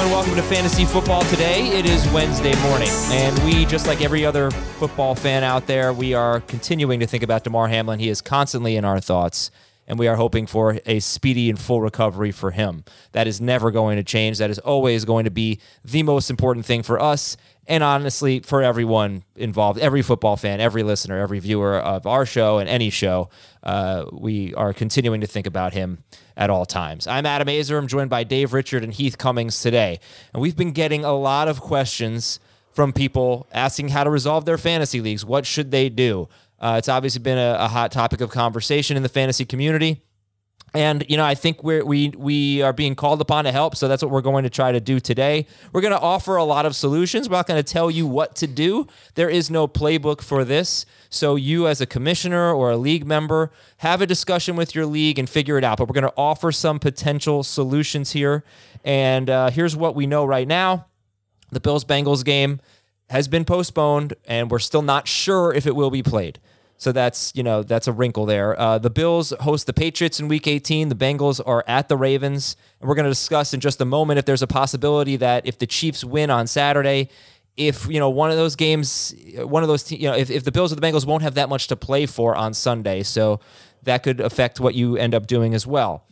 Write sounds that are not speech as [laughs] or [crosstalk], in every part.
everyone. Welcome to Fantasy Football today. It is Wednesday morning, and we, just like every other football fan out there, we are continuing to think about Damar Hamlin. He is constantly in our thoughts, and we are hoping for a speedy and full recovery for him. That is never going to change. That is always going to be the most important thing for us, and honestly, for everyone involved, every football fan, every listener, every viewer of our show and any show. Uh, we are continuing to think about him at all times. I'm Adam Aizer. I'm joined by Dave Richard and Heath Cummings today. And we've been getting a lot of questions from people asking how to resolve their fantasy leagues. What should they do? Uh, it's obviously been a, a hot topic of conversation in the fantasy community. And you know, I think we're, we we are being called upon to help, so that's what we're going to try to do today. We're going to offer a lot of solutions. We're not going to tell you what to do. There is no playbook for this. So you, as a commissioner or a league member, have a discussion with your league and figure it out. But we're going to offer some potential solutions here. And uh, here's what we know right now: the Bills Bengals game has been postponed, and we're still not sure if it will be played. So that's you know that's a wrinkle there. Uh, the Bills host the Patriots in Week 18. The Bengals are at the Ravens, and we're going to discuss in just a moment if there's a possibility that if the Chiefs win on Saturday, if you know one of those games, one of those te- you know if, if the Bills or the Bengals won't have that much to play for on Sunday, so that could affect what you end up doing as well.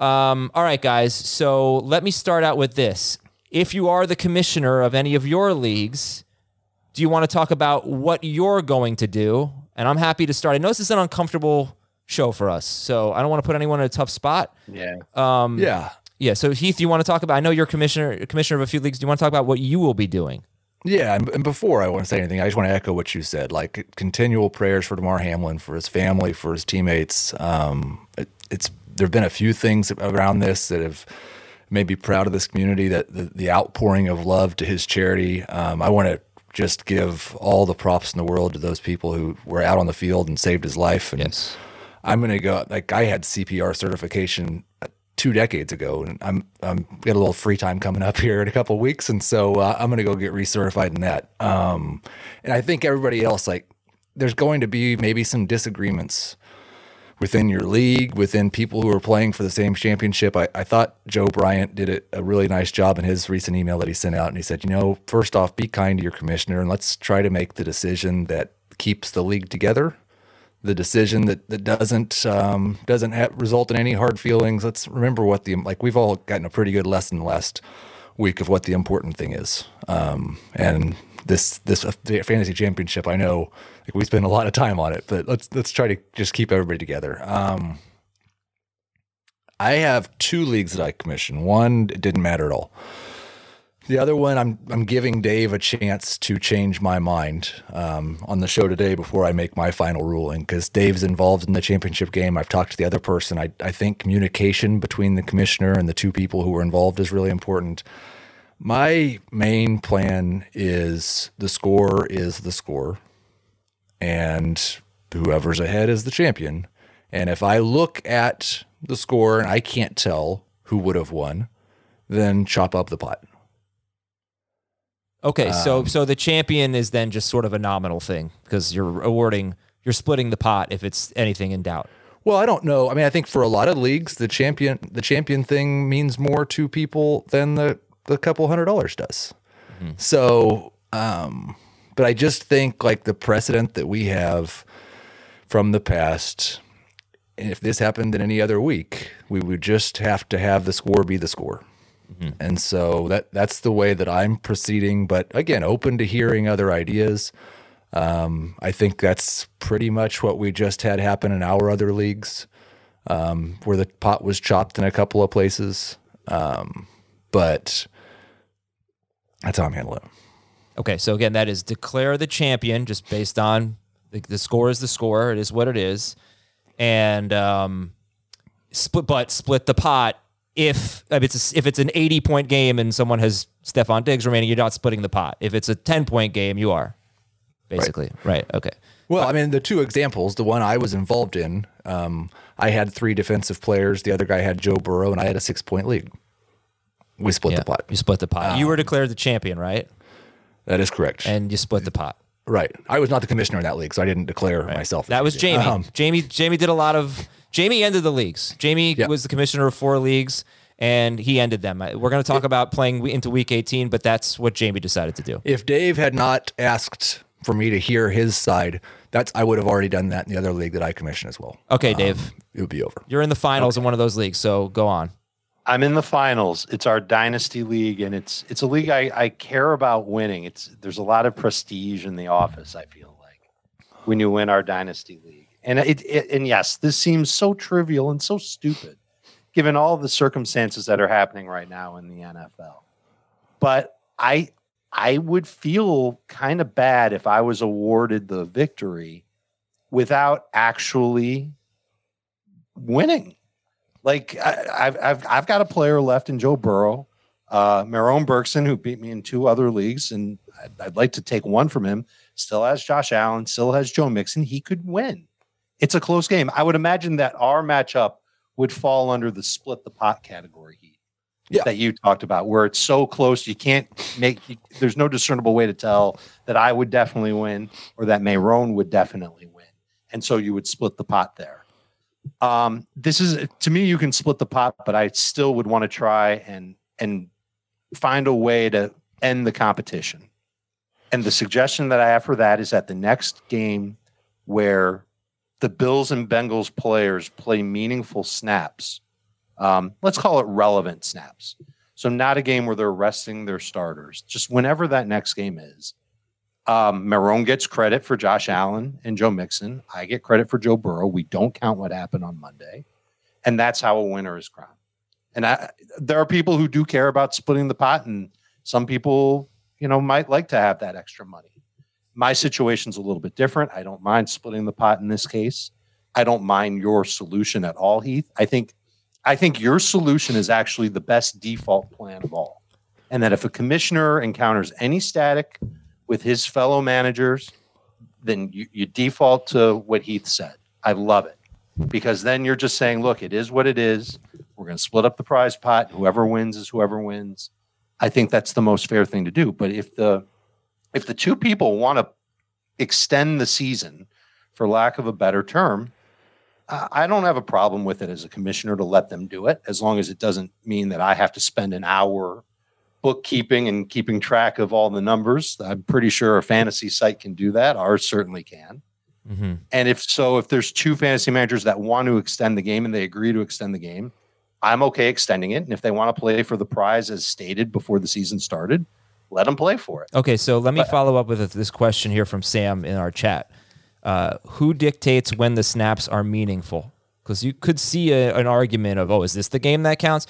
Um, all right, guys. So let me start out with this. If you are the commissioner of any of your leagues, do you want to talk about what you're going to do? And I'm happy to start. I know this is an uncomfortable show for us, so I don't want to put anyone in a tough spot. Yeah. Um, Yeah. yeah. So Heath, you want to talk about? I know you're commissioner commissioner of a few leagues. Do you want to talk about what you will be doing? Yeah, and, and before I want to say anything, I just want to echo what you said. Like continual prayers for Damar Hamlin, for his family, for his teammates. Um, it, it's there've been a few things around this that have made me proud of this community. That the, the outpouring of love to his charity. Um, I want to just give all the props in the world to those people who were out on the field and saved his life. And Yes. I'm gonna go like I had CPR certification uh, two decades ago, and I'm I'm got a little free time coming up [laughs] here in a couple of weeks, and so uh, I'm gonna go get recertified in that. Um, and I think everybody else like there's going to be maybe some disagreements within your league, within people who are playing for the same championship. I, I thought Joe Bryant did it a really nice job in his recent email that he sent out. And he said, you know, first off, be kind to your commissioner and let's try to make the decision that keeps the league together. The decision that, that doesn't um, doesn't ha- result in any hard feelings. Let's remember what the like we've all gotten a pretty good lesson last week of what the important thing is. Um, and this this uh, fantasy championship, I know like we spend a lot of time on it, but let's let's try to just keep everybody together. Um, I have two leagues that I commission. One it didn't matter at all. The other one, I'm I'm giving Dave a chance to change my mind um, on the show today before I make my final ruling because Dave's involved in the championship game. I've talked to the other person. I I think communication between the commissioner and the two people who are involved is really important. My main plan is the score is the score, and whoever's ahead is the champion. And if I look at the score and I can't tell who would have won, then chop up the pot. Okay, so Um, so the champion is then just sort of a nominal thing because you're awarding, you're splitting the pot if it's anything in doubt. Well, I don't know. I mean, I think for a lot of leagues, the champion the champion thing means more to people than the the couple hundred dollars does. So, um, but I just think like the precedent that we have from the past, if this happened in any other week, we would just have to have the score be the score. And so that that's the way that I'm proceeding. But again, open to hearing other ideas. Um, I think that's pretty much what we just had happen in our other leagues, um, where the pot was chopped in a couple of places. Um, but that's how I'm handling it. Okay, so again, that is declare the champion just based on the, the score is the score. It is what it is, and um, split, but split the pot if if it's a, if it's an eighty point game and someone has Stefon Diggs remaining, you're not splitting the pot. If it's a ten point game, you are basically right. Okay. Well, I mean, the two examples, the one I was involved in, um, I had three defensive players. The other guy had Joe Burrow, and I had a six point lead. We split Yeah, the pot. you split the pot. you were declared the champion, right? That is correct. And you split the pot. right. I was not the commissioner in that league, so I didn't declare myself. That was. Jamie. Um, Jamie Jamie did a lot of Jamie ended the leagues. Jamie was the commissioner of four leagues and he ended them. We're going to talk about playing into week 18, but that's what Jamie decided to do. If Dave had not asked for me to hear his side, that's I would have already done that in the other league that I commissioned as well. Okay, Dave. Um, it would be over. You're in the finals okay. in one of those leagues, so go on. I'm in the finals. It's our dynasty league, and it's it's a league I, I care about winning. It's there's a lot of prestige in the office. I feel like when you win our dynasty league, and it, it and yes, this seems so trivial and so stupid, given all the circumstances that are happening right now in the NFL. But I I would feel kind of bad if I was awarded the victory without actually winning. Like I, have I've I've got a player left in Joe Burrow, uh, Marone Bergson, who beat me in two other leagues, and I'd, I'd like to take one from him. Still has Josh Allen, still has Joe Mixon. He could win. It's a close game. I would imagine that our matchup would fall under the split the pot category yeah. that you talked about, where it's so close you can't make. There's no discernible way to tell that I would definitely win or that Marone would definitely win, and so you would split the pot there. Um, this is to me, you can split the pot, but I still would want to try and and find a way to end the competition. And the suggestion that I have for that is that the next game where the Bills and Bengals players play meaningful snaps um, let's call it relevant snaps. So not a game where they're resting their starters. Just whenever that next game is. Um, Marone gets credit for Josh Allen and Joe Mixon. I get credit for Joe Burrow. We don't count what happened on Monday, and that's how a winner is crowned. And I, there are people who do care about splitting the pot, and some people, you know, might like to have that extra money. My situation's a little bit different. I don't mind splitting the pot in this case. I don't mind your solution at all, Heath. I think I think your solution is actually the best default plan of all. And that if a commissioner encounters any static with his fellow managers, then you, you default to what Heath said. I love it because then you're just saying, look, it is what it is. We're going to split up the prize pot. Whoever wins is whoever wins. I think that's the most fair thing to do. But if the if the two people want to extend the season, for lack of a better term, I don't have a problem with it as a commissioner to let them do it, as long as it doesn't mean that I have to spend an hour bookkeeping and keeping track of all the numbers. I'm pretty sure a fantasy site can do that. Ours certainly can. Mm-hmm. And if so, if there's two fantasy managers that want to extend the game and they agree to extend the game, I'm okay extending it. And if they want to play for the prize as stated before the season started, let them play for it. Okay, so let me but, follow up with this question here from Sam in our chat uh, who dictates when the snaps are meaningful? Because you could see a, an argument of, oh, is this the game that counts?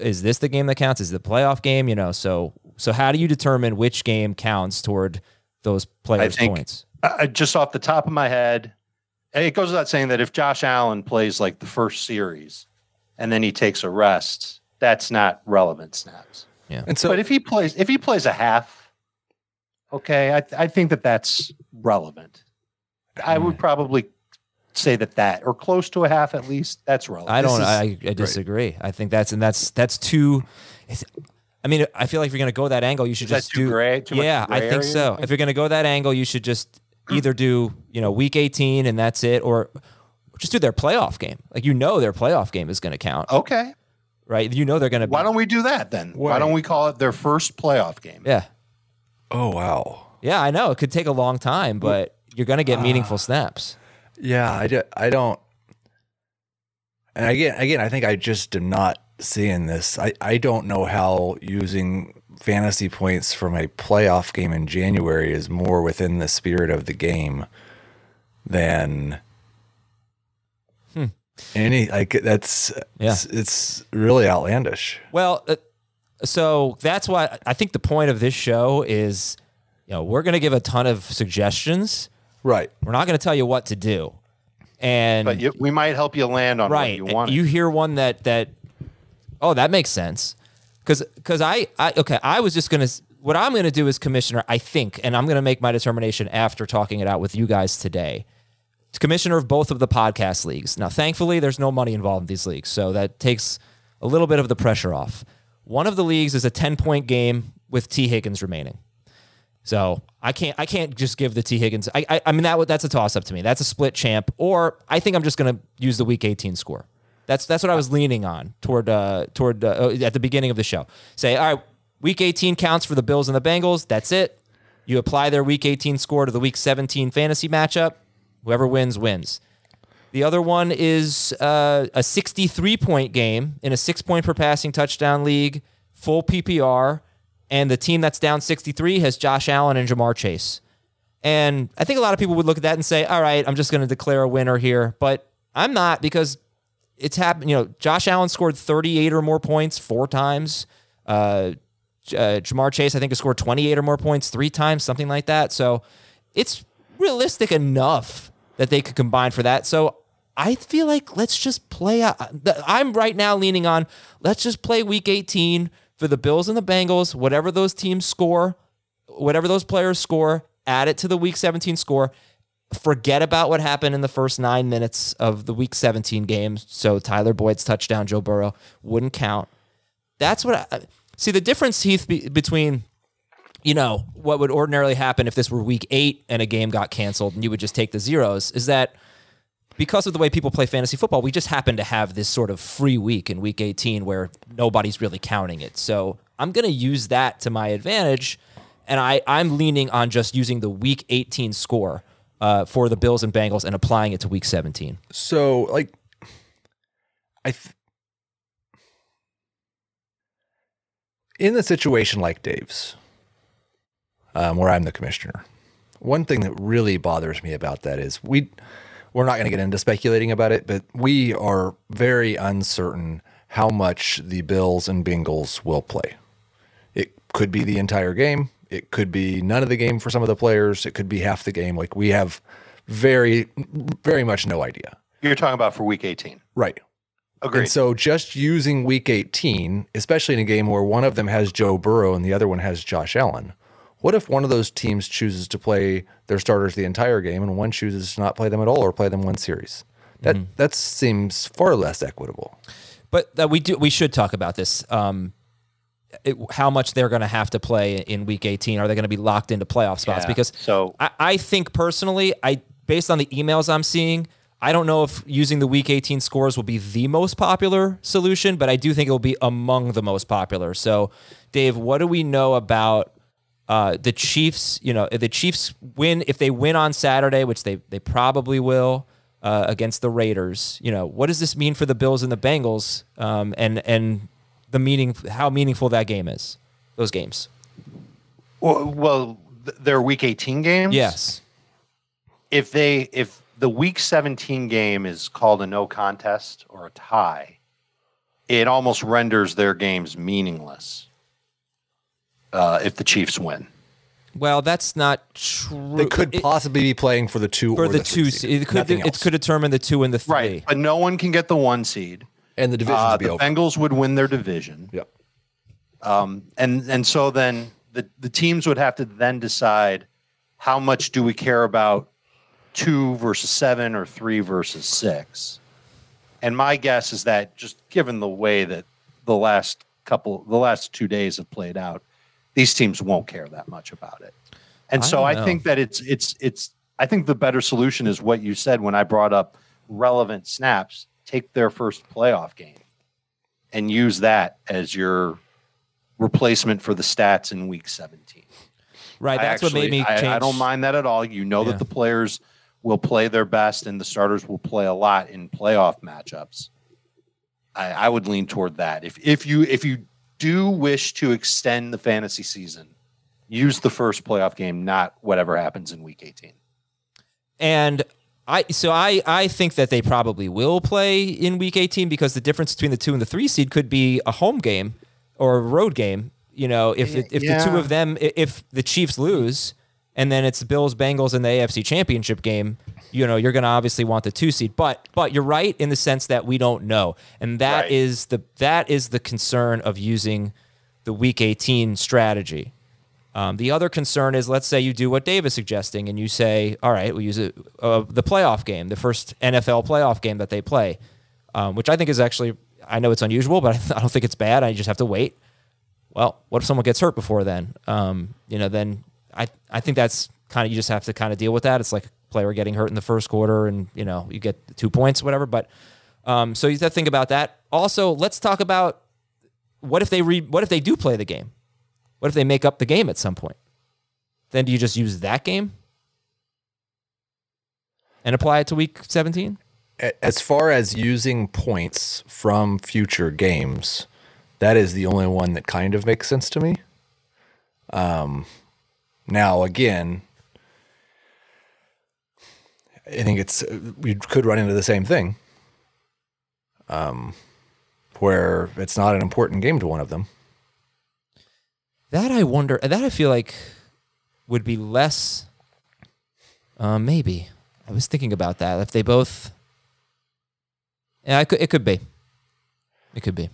Is this the game that counts? Is the playoff game? You know, so so how do you determine which game counts toward those players' think, points? Uh, just off the top of my head, it goes without saying that if Josh Allen plays like the first series and then he takes a rest, that's not relevant snaps. Yeah. And so, but if he plays, if he plays a half, okay, I, I think that that's relevant. I would probably say that that or close to a half at least. That's relevant. I don't. I, I disagree. Right. I think that's and that's that's too. I mean, I feel like if you're going to go that angle, you should just do. Gray, yeah, I think so. If you're going to go that angle, you should just either do you know week 18 and that's it, or just do their playoff game. Like you know, their playoff game is going to count. Okay. Right. You know they're going to. Why don't we do that then? Why, Why don't we call it their first playoff game? Yeah. Oh wow. Yeah, I know it could take a long time, but you're going to get meaningful uh, snaps. Yeah, I, do, I don't. And again, again, I think I just am not seeing this. I, I don't know how using fantasy points from a playoff game in January is more within the spirit of the game than hmm. any like that's yeah. It's, it's, really outlandish. Well, uh, so that's why I think the point of this show is, you know, we're going to give a ton of suggestions Right. We're not going to tell you what to do. And but you, we might help you land on right. what you want. You hear one that that oh that makes sense because because I I okay I was just gonna what I'm gonna do as commissioner I think and I'm gonna make my determination after talking it out with you guys today. Commissioner of both of the podcast leagues. Now, thankfully, there's no money involved in these leagues, so that takes a little bit of the pressure off. One of the leagues is a 10 point game with Tee Higgins remaining. So I can't I can't just give the Tee Higgins. I I, I mean that that's a toss up to me. That's a split champ. Or I think I'm just going to use the Week 18 score. That's that's what I was leaning on toward uh, toward uh, at the beginning of the show. Say, all right, week 18 counts for the Bills and the Bengals. That's it. You apply their week 18 score to the week 17 fantasy matchup. Whoever wins wins. The other one is uh, a 63 point game in a six point per passing touchdown league, full PPR, and the team that's down 63 has Josh Allen and Ja'Marr Chase. And I think a lot of people would look at that and say, all right, I'm just going to declare a winner here. But I'm not because it's happened. You know, Josh Allen scored 38 or more points four times. Uh, uh, Ja'Marr Chase, I think, has scored 28 or more points three times, something like that. So it's realistic enough that they could combine for that. So I feel like let's just play. Uh, I'm right now leaning on let's just play week 18 for the Bills and the Bengals, whatever those teams score, whatever those players score, add it to the week 17 score. Forget about what happened in the first nine minutes of the week 17 game. So Tyler Boyd's touchdown, Joe Burrow, wouldn't count. That's what I see. The difference, Heath, be, between you know what would ordinarily happen if this were week eight and a game got canceled and you would just take the zeros is that because of the way people play fantasy football, we just happen to have this sort of free week in week 18 where nobody's really counting it. So I'm going to use that to my advantage. And I, I'm leaning on just using the week 18 score uh, for the Bills and Bengals and applying it to week 17. So, like, I, th- in a situation like Dave's, um, where I'm the commissioner, one thing that really bothers me about that is we we're not going to get into speculating about it, but we are very uncertain how much the Bills and Bengals will play. It could be the entire game. It could be none of the game for some of the players. It could be half the game. Like we have very, very much no idea. You're talking about for week 18. Right. Agreed. And so just using week 18, especially in a game where one of them has Joe Burrow and the other one has Josh Allen, what if one of those teams chooses to play their starters the entire game and one chooses to not play them at all or play them one series? That mm-hmm. that seems far less equitable. But uh, we do we should talk about this. Um, it, how much they're going to have to play in Week 18? Are they going to be locked into playoff spots? Yeah. Because so I, I think personally, I based on the emails I'm seeing, I don't know if using the Week 18 scores will be the most popular solution, but I do think it will be among the most popular. So, Dave, what do we know about uh, the Chiefs, you know, the Chiefs win if they win on Saturday, which they they probably will uh, against the Raiders. You know, what does this mean for the Bills and the Bengals, um, and and the meaning how meaningful that game is, those games. Well, well, they're Week 18 games. Yes. If they if the Week 17 game is called a no contest or a tie, it almost renders their games meaningless uh, if the Chiefs win. Well, that's not true. They could it, possibly be playing for the two for the, the two. Seed. It could it could determine the two and the three. Right, but no one can get the one seed. And the division. Uh, the over. Bengals would win their division. Yep. Um, and and so then the the teams would have to then decide how much do we care about two versus seven or three versus six. And my guess is that just given the way that the last couple, the last two days have played out, these teams won't care that much about it. And I so I think that it's it's it's I think the better solution is what you said when I brought up relevant snaps. Take their first playoff game and use that as your replacement for the stats in week 17. Right. That's actually, what made me change. I, I, don't mind that at all. You know yeah. that the players will play their best and the starters will play a lot in playoff matchups. I, I would lean toward that. If if you if you do wish to extend the fantasy season, use the first playoff game, not whatever happens in week 18. And I so I I think that they probably will play in week 18 because the difference between the 2 and the 3 seed could be a home game or a road game. You know, if if yeah. the two of them if the Chiefs lose and then it's the Bills Bengals in the AFC Championship game, you know you're going to obviously want the two seed. But but you're right in the sense that we don't know. And that right. is the that is the concern of using the week 18 strategy. Um, the other concern is let's say you do what dave is suggesting and you say all right we'll use it uh, the playoff game the first nfl playoff game that they play um, which i think is actually i know it's unusual but [laughs] i don't think it's bad. I just have to wait. Well what if someone gets hurt before then? Um, you know then i i think that's kind of you just have to kind of deal with that it's like a player getting hurt in the first quarter and you know you get two points whatever but Um, so you have to think about that. Also, let's talk about what if they re- what if they do play the game? What if they make up the game at some point? Then do you just use that game and apply it to week 17? As far as using points from future games, that is the only one that kind of makes sense to me. Um, now again, I think it's we could run into the same thing, um, where it's not an important game to one of them. That I wonder. That I feel like would be less. Uh, maybe I was thinking about that. If they both, yeah, it could. It could be. It could be.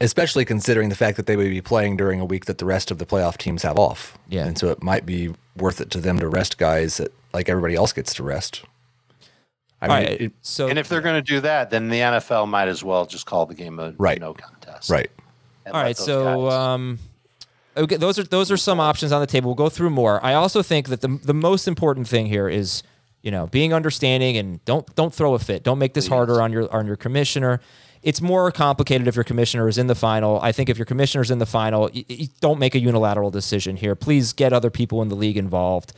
Especially considering the fact that they would be playing during a week that the rest of the playoff teams have off. Yeah. and so it might be worth it to them to rest guys that like everybody else gets to rest. I All mean, right. it- so And if they're going to do that, then the NFL might as well just call the game a Right. no contest. right. and All let right, those so guys- um, okay, those are those are some options on the table. We'll go through more. I also think that the the most important thing here is you know being understanding and don't don't throw a fit. Don't make this harder on your on your commissioner. It's more complicated if your commissioner is in the final. I think if your commissioner's in the final, y- y- don't make a unilateral decision here. Please get other people in the league involved.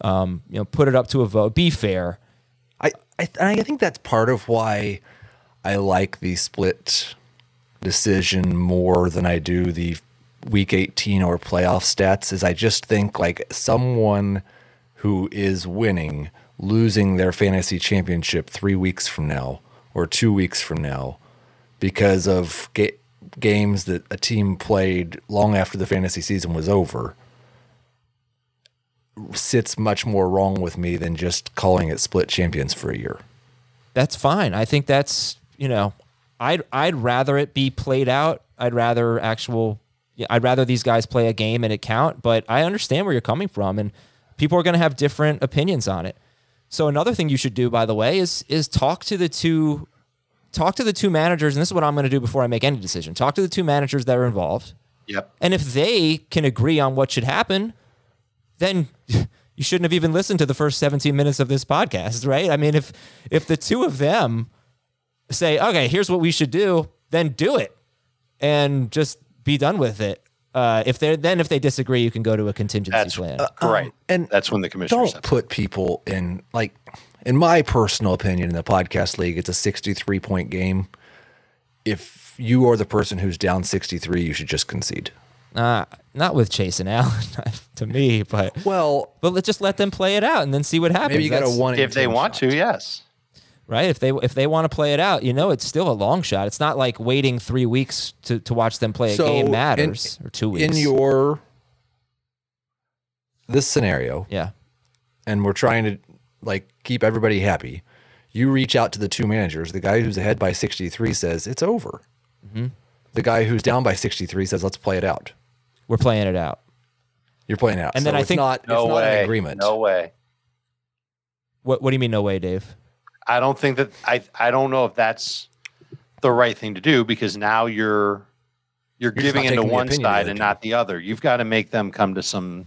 Um, you know, put it up to a vote. Be fair. I I, I think that's part of why I like the split decision more than I do the week 18 or playoff stats is I just think like someone who is winning losing their fantasy championship 3 weeks from now or 2 weeks from now because of ga- games that a team played long after the fantasy season was over sits much more wrong with me than just calling it split champions for a year. that's fine. I think that's you know, I'd I'd rather it be played out. I'd rather actual. I'd rather these guys play a game and it count. But I understand where you're coming from, and people are going to have different opinions on it. So another thing you should do, by the way, is is talk to the two, talk to the two managers, and this is what I'm going to do before I make any decision. Talk to the two managers that are involved, Yep. and if they can agree on what should happen, then [laughs] you shouldn't have even listened to the first 17 minutes of this podcast, right? I mean, if if the two of them say, "Okay, here's what we should do," then do it and just be done with it. Uh, if they are then if they disagree, you can go to a contingency That's plan. right. and that's when the commissioner Don't put people in like in my personal opinion in the podcast league, it's a 63 point game. If you are the person who's down 63, you should just concede. Uh, not with Chase and Allen, [laughs] to me, but Well, but let's just let them play it out and then see what happens. maybe you got a one if they want shot. to, yes. right? If they if they want to play it out, you know, it's still a long shot. It's not like waiting three weeks to, to watch them play a So, game in- matters or two weeks. In your this scenario, yeah, and we're trying to like keep everybody happy. You reach out to the two managers. The guy who's ahead by 63 says it's over. Mm-hmm. The guy who's down by 63 says let's play it out. we're playing it out. You're playing it out. And then I it's think- not, No it's not way. an agreement. No way. What What do you mean? No way, Dave. I don't think that I I don't know if that's the right thing to do because now you're you're, just giving not into one opinion of the side and not the other. You've got to make them come to some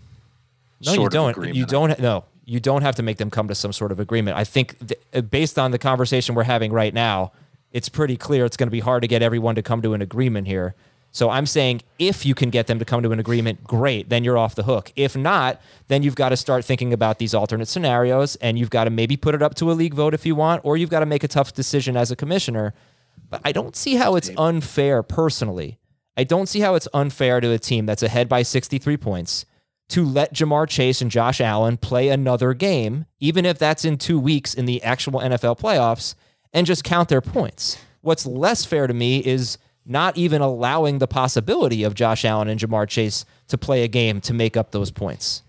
No, sort you don't. agreement. You don't. No, you don't have to make them come to some sort of agreement. I think th- uh, based on the conversation we're having right now, it's pretty clear it's going to be hard to get everyone to come to an agreement here. So I'm saying if you can get them to come to an agreement, great, then you're off the hook. If not, then you've got to start thinking about these alternate scenarios and you've got to maybe put it up to a league vote if you want, or you've got to make a tough decision as a commissioner. But I don't see how it's unfair personally. I don't see how it's unfair to a team that's ahead by 63 points to let Ja'Marr Chase and Josh Allen play another game, even if that's in two weeks in the actual NFL playoffs, and just count their points. What's less fair to me is not even allowing the possibility of Josh Allen and Ja'Marr Chase to play a game to make up those points.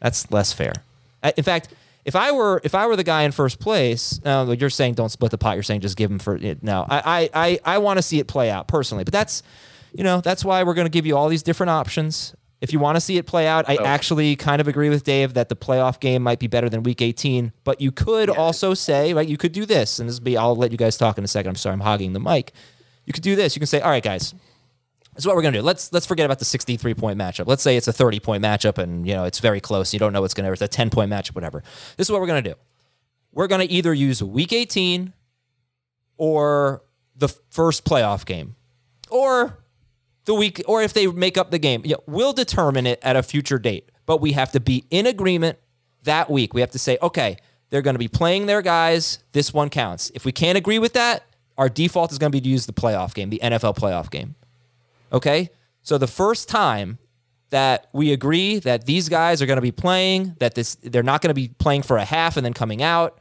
That's less fair. In fact, if I were if I were the guy in first place, uh, you're saying don't split the pot. You're saying just give him for it. No, I I I, I want to see it play out personally, but that's you know that's why we're going to give you all these different options. If you want to see it play out, I oh. actually kind of agree with Dave that the playoff game might be better than Week 18. But you could also say, right? You could do this, and this will be. I'll let you guys talk in a second. I'm sorry, I'm hogging the mic. You could do this. You can say, all right, guys, this is what we're gonna do. Let's let's forget about the 63 point matchup. Let's say it's a 30 point matchup and you know it's very close. You don't know what's gonna it's a 10 point matchup, whatever. This is what we're gonna do. We're gonna either use week 18 or the first playoff game or the week or if they make up the game. Yeah, we'll determine it at a future date, but we have to be in agreement that week. We have to say, okay, they're going to be playing their guys. This one counts. If we can't agree with that, our default is going to be to use the playoff game, the NFL playoff game. Okay? So the first time that we agree that these guys are going to be playing, that this they're not going to be playing for a half and then coming out,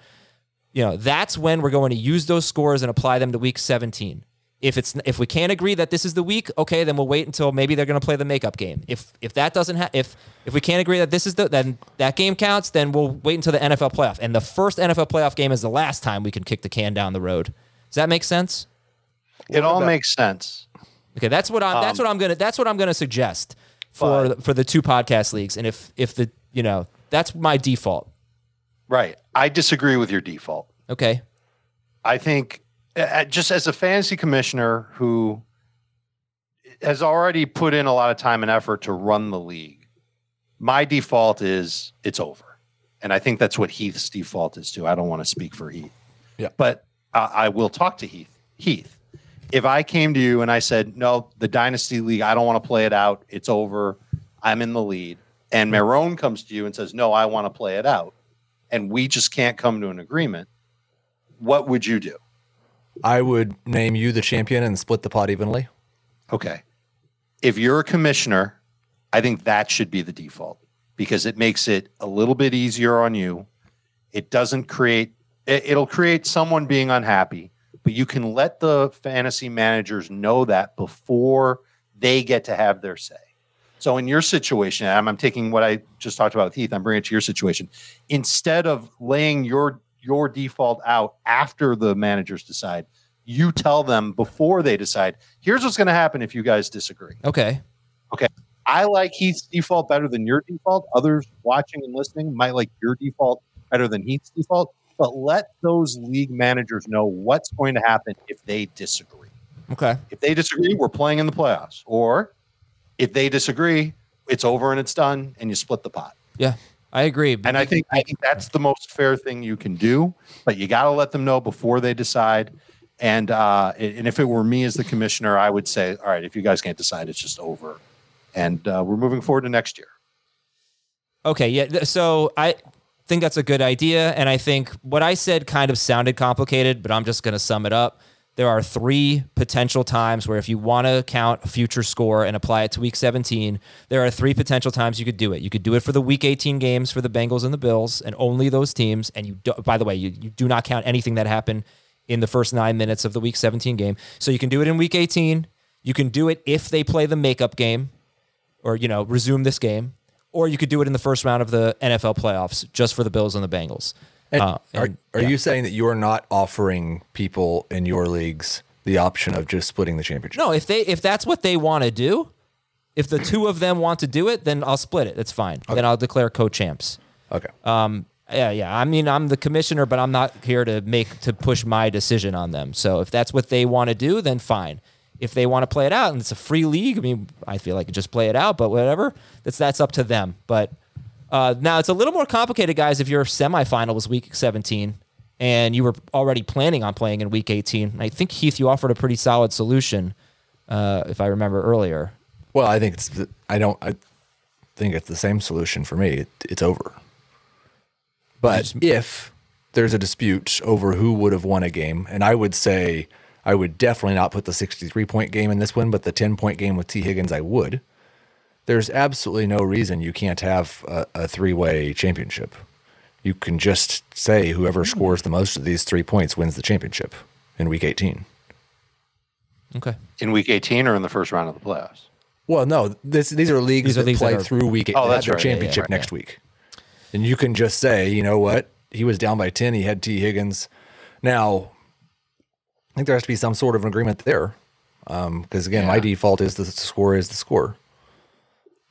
you know, that's when we're going to use those scores and apply them to week 17. If it's if we can't agree that this is the week, okay, then we'll wait until maybe they're going to play the makeup game. If if that doesn't ha- if if we can't agree that this is the then that game counts, then we'll wait until the NFL playoff. And the first NFL playoff game is the last time we can kick the can down the road. Does that make sense? It all makes sense. Okay, that's what I'm. that's um, what I'm gonna. That's what I'm gonna suggest for But- for the two podcast leagues. And if if the you know that's my default. Right. I disagree with your default. Okay. I think just as a fantasy commissioner who has already put in a lot of time and effort to run the league, my default is it's over. And I think that's what Heath's default is too. I don't want to speak for Heath. Yeah. But uh, I will talk to Heath. Heath, if I came to you and I said, no, the Dynasty League, I don't want to play it out. It's over. I'm in the lead. And Marone comes to you and says, no, I want to play it out. And we just can't come to an agreement. What would you do? I would name you the champion and split the pot evenly. Okay. If you're a commissioner, I think that should be the default because it makes it a little bit easier on you. It doesn't create, it- it'll create someone being unhappy, but you can let the fantasy managers know that before they get to have their say. So in your situation, I'm, I'm taking what I just talked about with Heath, I'm bringing it to your situation. Instead of laying your your default out after the managers decide, you tell them before they decide, here's what's going to happen if you guys disagree. Okay. Okay. I like Heath's default better than your default. Others watching and listening might like your default better than Heath's default, but let those league managers know what's going to happen if they disagree. Okay. If they disagree, we're playing in the playoffs. Or if they disagree, it's over and it's done and you split the pot. Yeah, I agree. And I think I think that's the most fair thing you can do, but you got to let them know before they decide. And uh, and if it were me as the commissioner, I would say, all right, if you guys can't decide, it's just over, and uh, we're moving forward to next year. Okay, yeah. So I think that's a good idea. And I think what I said kind of sounded complicated, but I'm just going to sum it up. There are three potential times where if you want to count a future score and apply it to week 17, there are three potential times you could do it. You could do it for the week 18 games for the Bengals and the Bills and only those teams. And you, do, by the way, you, you do not count anything that happened in the first nine minutes of the week 17 game. So you can do it in week 18. You can do it if they play the makeup game or you know resume this game, or you could do it in the first round of the NFL playoffs just for the Bills and the Bengals. And Uh, are and- are yeah. you saying that you are not offering people in your leagues the option of just splitting the championship? No, if they if that's what they want to do, if the two of them want to do it, then I'll split it. That's fine. Then I'll declare co-champs. Okay. Um, yeah, yeah. I mean, I'm the commissioner, but I'm not here to make to push my decision on them. So if that's what they want to do, then fine. If they want to play it out and it's a free league, I mean, I feel like just play it out. But whatever, that's that's up to them. But uh, now it's a little more complicated, guys. If your semifinal was week 17 and you were already planning on playing in week 18, I think Heath, you offered a pretty solid solution, uh, if I remember earlier. Well, I think it's. the- I don't. I think it's the same solution for me. It, it's over. But if there's a dispute over who would have won a game, and I would say I would definitely not put the 63 point game in this one, but the 10 point game with Tee Higgins, I would. There's absolutely no reason you can't have a, a three way championship. You can just say whoever hmm. scores the most of these three points wins the championship in week 18. Okay. In week 18 or in the first round of the playoffs? Well, no, this, these are leagues These are that leagues that play are- through week eight. Oh, that's their right. Yeah, yeah, championship right, next week. And you can just say, you know what? He was down by 10. He had Tee Higgins. Now, I think there has to be some sort of an agreement there. Um, because, again, my default is the score is the score.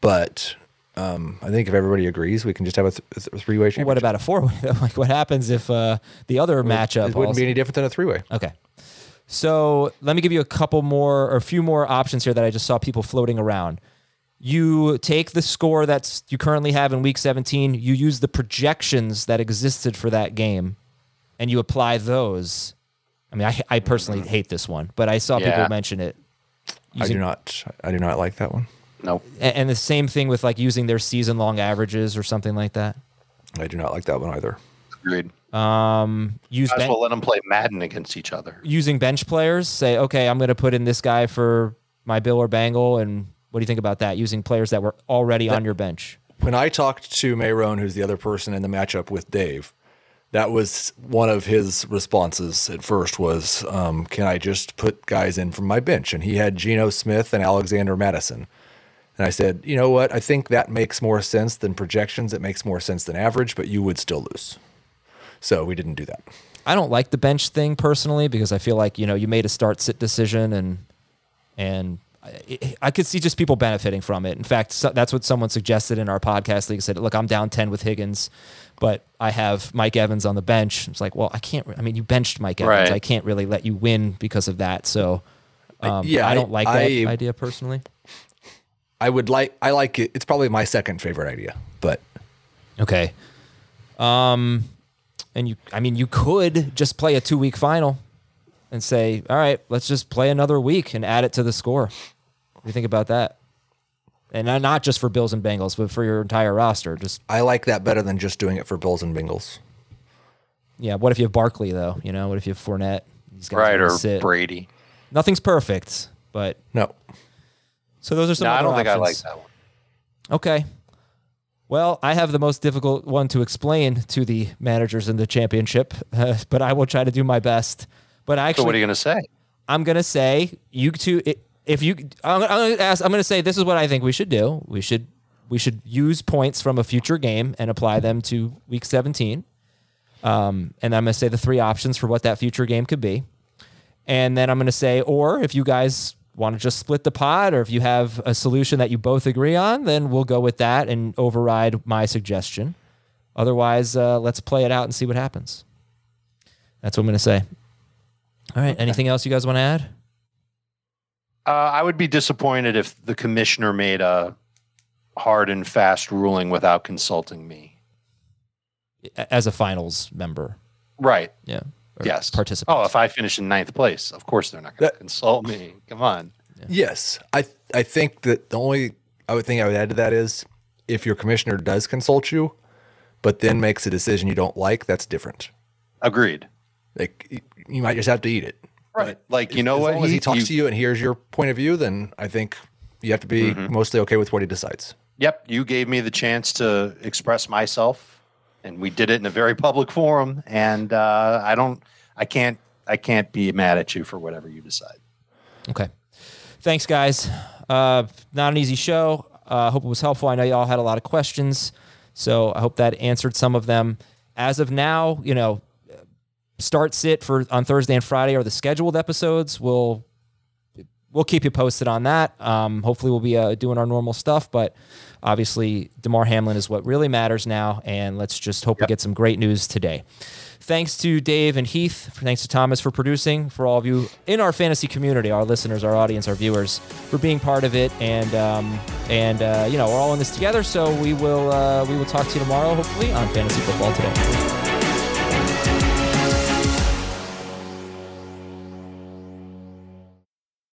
But um, I think if everybody agrees, we can just have a, th- a three way championship. what about a four way? [laughs] like, what happens if uh, the other matchup? It wouldn't also- be any different than a three way. Okay. So let me give you a couple more or a few more options here that I just saw people floating around. You take the score that's you currently have in week 17, you use the projections that existed for that game, and you apply those I mean, I, I personally hate this one, but I saw Yeah. people mention it. I do not. I do not like that one. Nope. A- And the same thing with like using their season long averages or something like that. I do not like that one either. Agreed. Um, use Might as ben- well let them play Madden against each other. using bench players. Say, okay, I'm going to put in this guy for my Bill or Bengal, and what do you think about that? Using players that were already on your bench. When I talked to Mayron, who's the other person in the matchup with Dave, that was one of his responses at first was, um, "Can I just put guys in from my bench?" And he had Geno Smith and Alexander Mattison. And I said, "You know what? I think that makes more sense than projections. It makes more sense than average, but you would still lose." So we didn't do that. I don't like the bench thing personally because I feel like you know you made a start sit decision and and I, I could see just people benefiting from it. In fact, so, that's what someone suggested in our podcast. They said, "Look, I'm down ten with Higgins, but I have Mike Evans on the bench." It's like, well, I can't. I mean, you benched Mike Evans. Right. I can't really let you win because of that. So, um, yeah, I I- don't like that I- idea personally. I would like. I like it. It's probably my second favorite idea, but Okay. Um, and you, I mean, you could just play a two week final and say, all right, let's just play another week and add it to the score. What do you think about that? And not- not just for Bills and Bengals, but for your entire roster. Just, I like that better than just doing it for Bills and Bengals. yeah. What if you have Barkley, though? You know, what if you have Fournette? These guys Right, are or gonna sit. Brady. Nothing's perfect, but No, so those are some No, I don't think I like that one. Okay. Well, I have the most difficult one to explain to the managers in the championship, [laughs] but I will try to do my best. But actually, So what are you going to say? I'm gonna say you two. If you, I'm, I'm gonna ask. I'm gonna say this is what I think we should do. We should we should use points from a future game and apply them to week 17. Um, and I'm gonna say the three options for what that future game could be. And then I'm gonna say, or if you guys want to just split the pot, or if you have a solution that you both agree on, then we'll go with that and override my suggestion. Otherwise, uh, let's play it out and see what happens. That's what I'm gonna say. All right. Anything else you guys want to add? Uh, I would be disappointed if the commissioner made a hard and fast ruling without consulting me. as a finals member. Right. Yeah. Or Yes. Participant. Oh, if I finish in ninth place, of course they're not going to That- consult me. Come on. Yes, I I think that the only I would think I would add to that is if your commissioner does consult you, but then makes a decision you don't like, that's different. Agreed. Like you might just have to eat it. Right. Like you know as what? long as he talks You- to you and hears your point of view, then I think you have to be Mm-hmm. mostly okay with what he decides. Yep, you gave me the chance to express myself, and we did it in a very public forum. And uh, I don't, I can't, I can't be mad at you for whatever you decide. Okay. Thanks, guys. Uh, not an easy show. I uh, hope it was helpful. I know y'all had a lot of questions, so I hope that answered some of them. As of now, you know, start sit for on Thursday and Friday are the scheduled episodes. We'll we'll keep you posted on that. Um, hopefully, we'll be uh, doing our normal stuff, but obviously, Damar Hamlin is what really matters now, and let's just hope we get some great news today. Thanks to Dave and Heath. Thanks to Thomas for producing. For all of you in our fantasy community, our listeners, our audience, our viewers, for being part of it. And um, and uh, you know we're all in this together. So we will uh, we will talk to you tomorrow, hopefully, on fantasy football today.